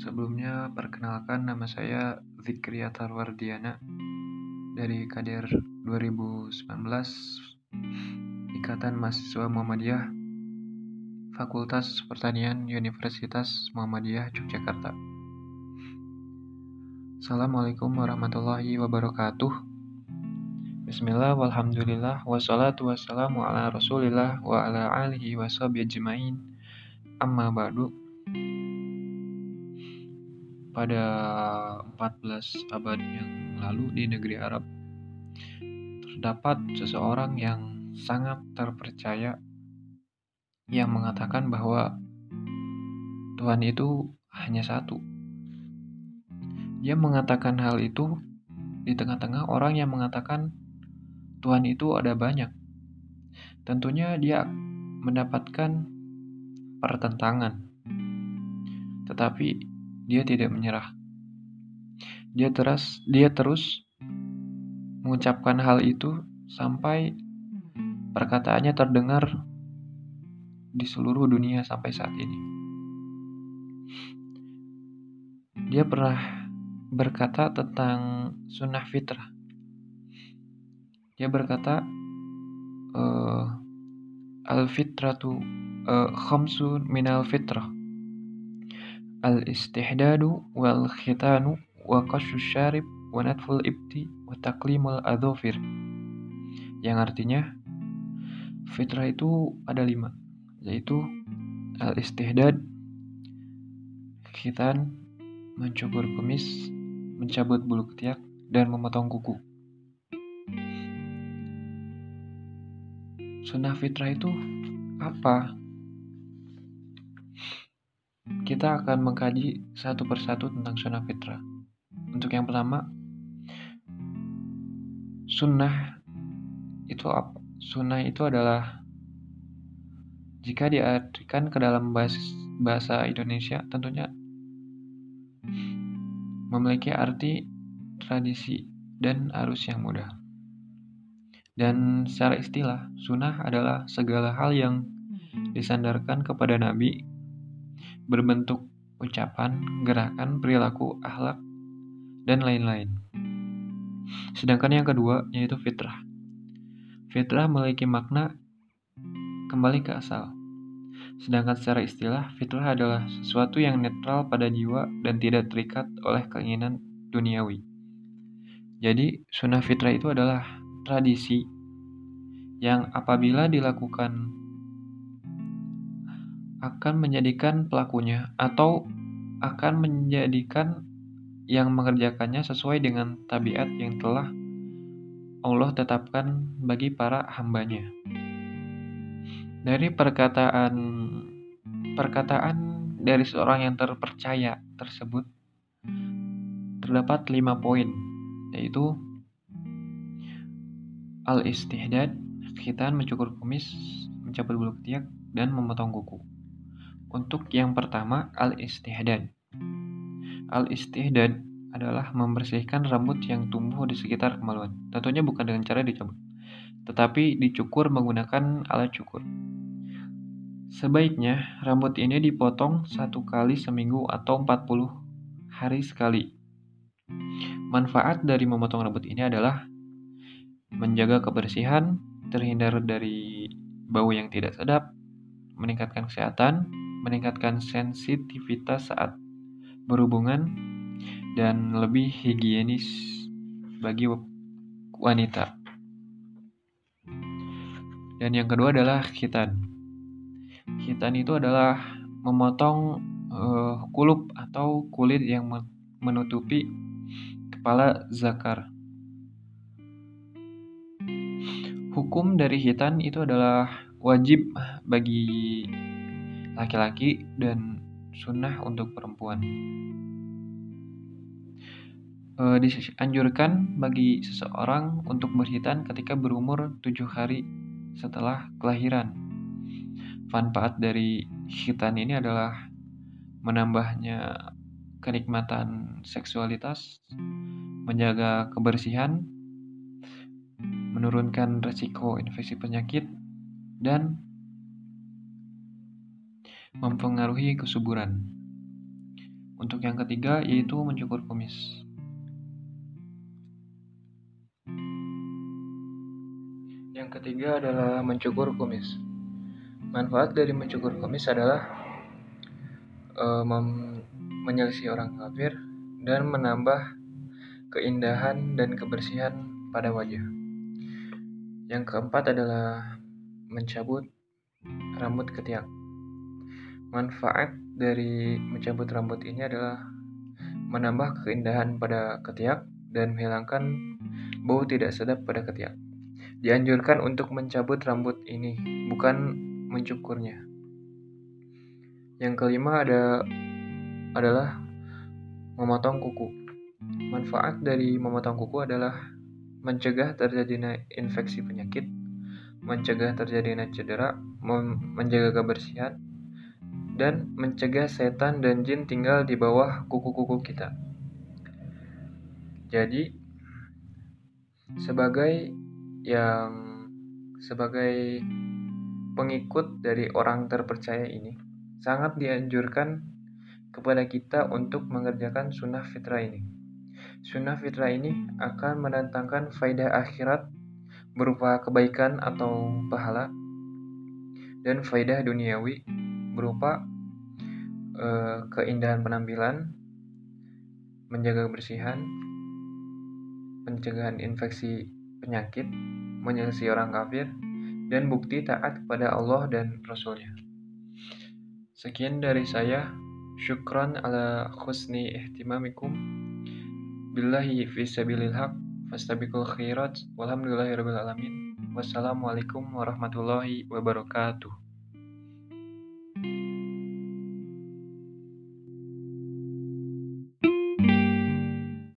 Sebelumnya, perkenalkan nama saya Zikriyatar Wardiana dari Kader 2019 Ikatan Mahasiswa Muhammadiyah Fakultas Pertanian Universitas Muhammadiyah Yogyakarta. Assalamualaikum warahmatullahi wabarakatuh. Bismillah, walhamdulillah, wassalatu wassalamu ala rasulillah wa ala alihi wa ajmain. Amma ba'du pada 14 abad yang lalu di negeri Arab terdapat seseorang yang sangat terpercaya yang mengatakan bahwa Tuhan itu hanya satu. Dia mengatakan hal itu di tengah-tengah orang yang mengatakan Tuhan itu ada banyak. Tentunya dia mendapatkan pertentangan. Tetapi dia tidak menyerah. Dia terus dia terus mengucapkan hal itu sampai perkataannya terdengar di seluruh dunia sampai saat ini. Dia pernah berkata tentang sunnah fitrah. Dia berkata, uh, al fitratu uh, khamsun minal fitrah al-istihdadu wal khitanu wa qashu syarib wa ibti wa adhofir yang artinya fitrah itu ada lima yaitu al-istihdad khitan mencukur kumis mencabut bulu ketiak dan memotong kuku. Sunnah fitrah itu apa kita akan mengkaji satu persatu tentang sunnah fitrah. Untuk yang pertama, sunnah itu apa? Sunnah itu adalah jika diartikan ke dalam bahasa Indonesia tentunya memiliki arti tradisi dan arus yang mudah. Dan secara istilah, sunnah adalah segala hal yang disandarkan kepada Nabi berbentuk ucapan, gerakan, perilaku, akhlak, dan lain-lain. Sedangkan yang kedua yaitu fitrah. Fitrah memiliki makna kembali ke asal. Sedangkan secara istilah, fitrah adalah sesuatu yang netral pada jiwa dan tidak terikat oleh keinginan duniawi. Jadi, sunnah fitrah itu adalah tradisi yang apabila dilakukan akan menjadikan pelakunya atau akan menjadikan yang mengerjakannya sesuai dengan tabiat yang telah Allah tetapkan bagi para hambanya. Dari perkataan perkataan dari seorang yang terpercaya tersebut terdapat lima poin, yaitu al-istihdad, khitan mencukur kumis, mencabut bulu ketiak, dan memotong kuku. Untuk yang pertama, al-istihdad. Al-istihdad adalah membersihkan rambut yang tumbuh di sekitar kemaluan. Tentunya bukan dengan cara dicabut, tetapi dicukur menggunakan alat cukur. Sebaiknya rambut ini dipotong satu kali seminggu atau 40 hari sekali. Manfaat dari memotong rambut ini adalah menjaga kebersihan, terhindar dari bau yang tidak sedap, meningkatkan kesehatan, meningkatkan sensitivitas saat berhubungan, dan lebih higienis bagi wanita. Dan yang kedua adalah khitan. Khitan itu adalah memotong uh, kulup atau kulit yang menutupi kepala zakar. Hukum dari hitan itu adalah wajib bagi laki-laki dan sunnah untuk perempuan. E, dianjurkan bagi seseorang untuk berhitan ketika berumur tujuh hari setelah kelahiran. Manfaat dari hitan ini adalah menambahnya kenikmatan seksualitas, menjaga kebersihan, menurunkan resiko infeksi penyakit, dan mempengaruhi kesuburan. Untuk yang ketiga yaitu mencukur kumis. Yang ketiga adalah mencukur kumis. Manfaat dari mencukur kumis adalah uh, menyelisih orang kafir dan menambah keindahan dan kebersihan pada wajah. Yang keempat adalah mencabut rambut ketiak. Manfaat dari mencabut rambut ini adalah menambah keindahan pada ketiak dan menghilangkan bau tidak sedap pada ketiak. Dianjurkan untuk mencabut rambut ini, bukan mencukurnya. Yang kelima ada adalah memotong kuku. Manfaat dari memotong kuku adalah mencegah terjadinya infeksi penyakit, mencegah terjadinya cedera, menjaga kebersihan, dan mencegah setan dan jin tinggal di bawah kuku-kuku kita. Jadi, sebagai yang sebagai pengikut dari orang terpercaya ini, sangat dianjurkan kepada kita untuk mengerjakan sunnah fitrah ini. Sunnah fitrah ini akan mendatangkan faidah akhirat berupa kebaikan atau pahala dan faidah duniawi berupa uh, keindahan penampilan, menjaga kebersihan, pencegahan infeksi penyakit, menyelesaikan orang kafir, dan bukti taat kepada Allah dan Rasulnya. Sekian dari saya. Syukran ala khusni ihtimamikum. Billahi fi sabilil haq. Fastabiqul khairat. Walhamdulillahi rabbil alamin. Wassalamualaikum warahmatullahi wabarakatuh.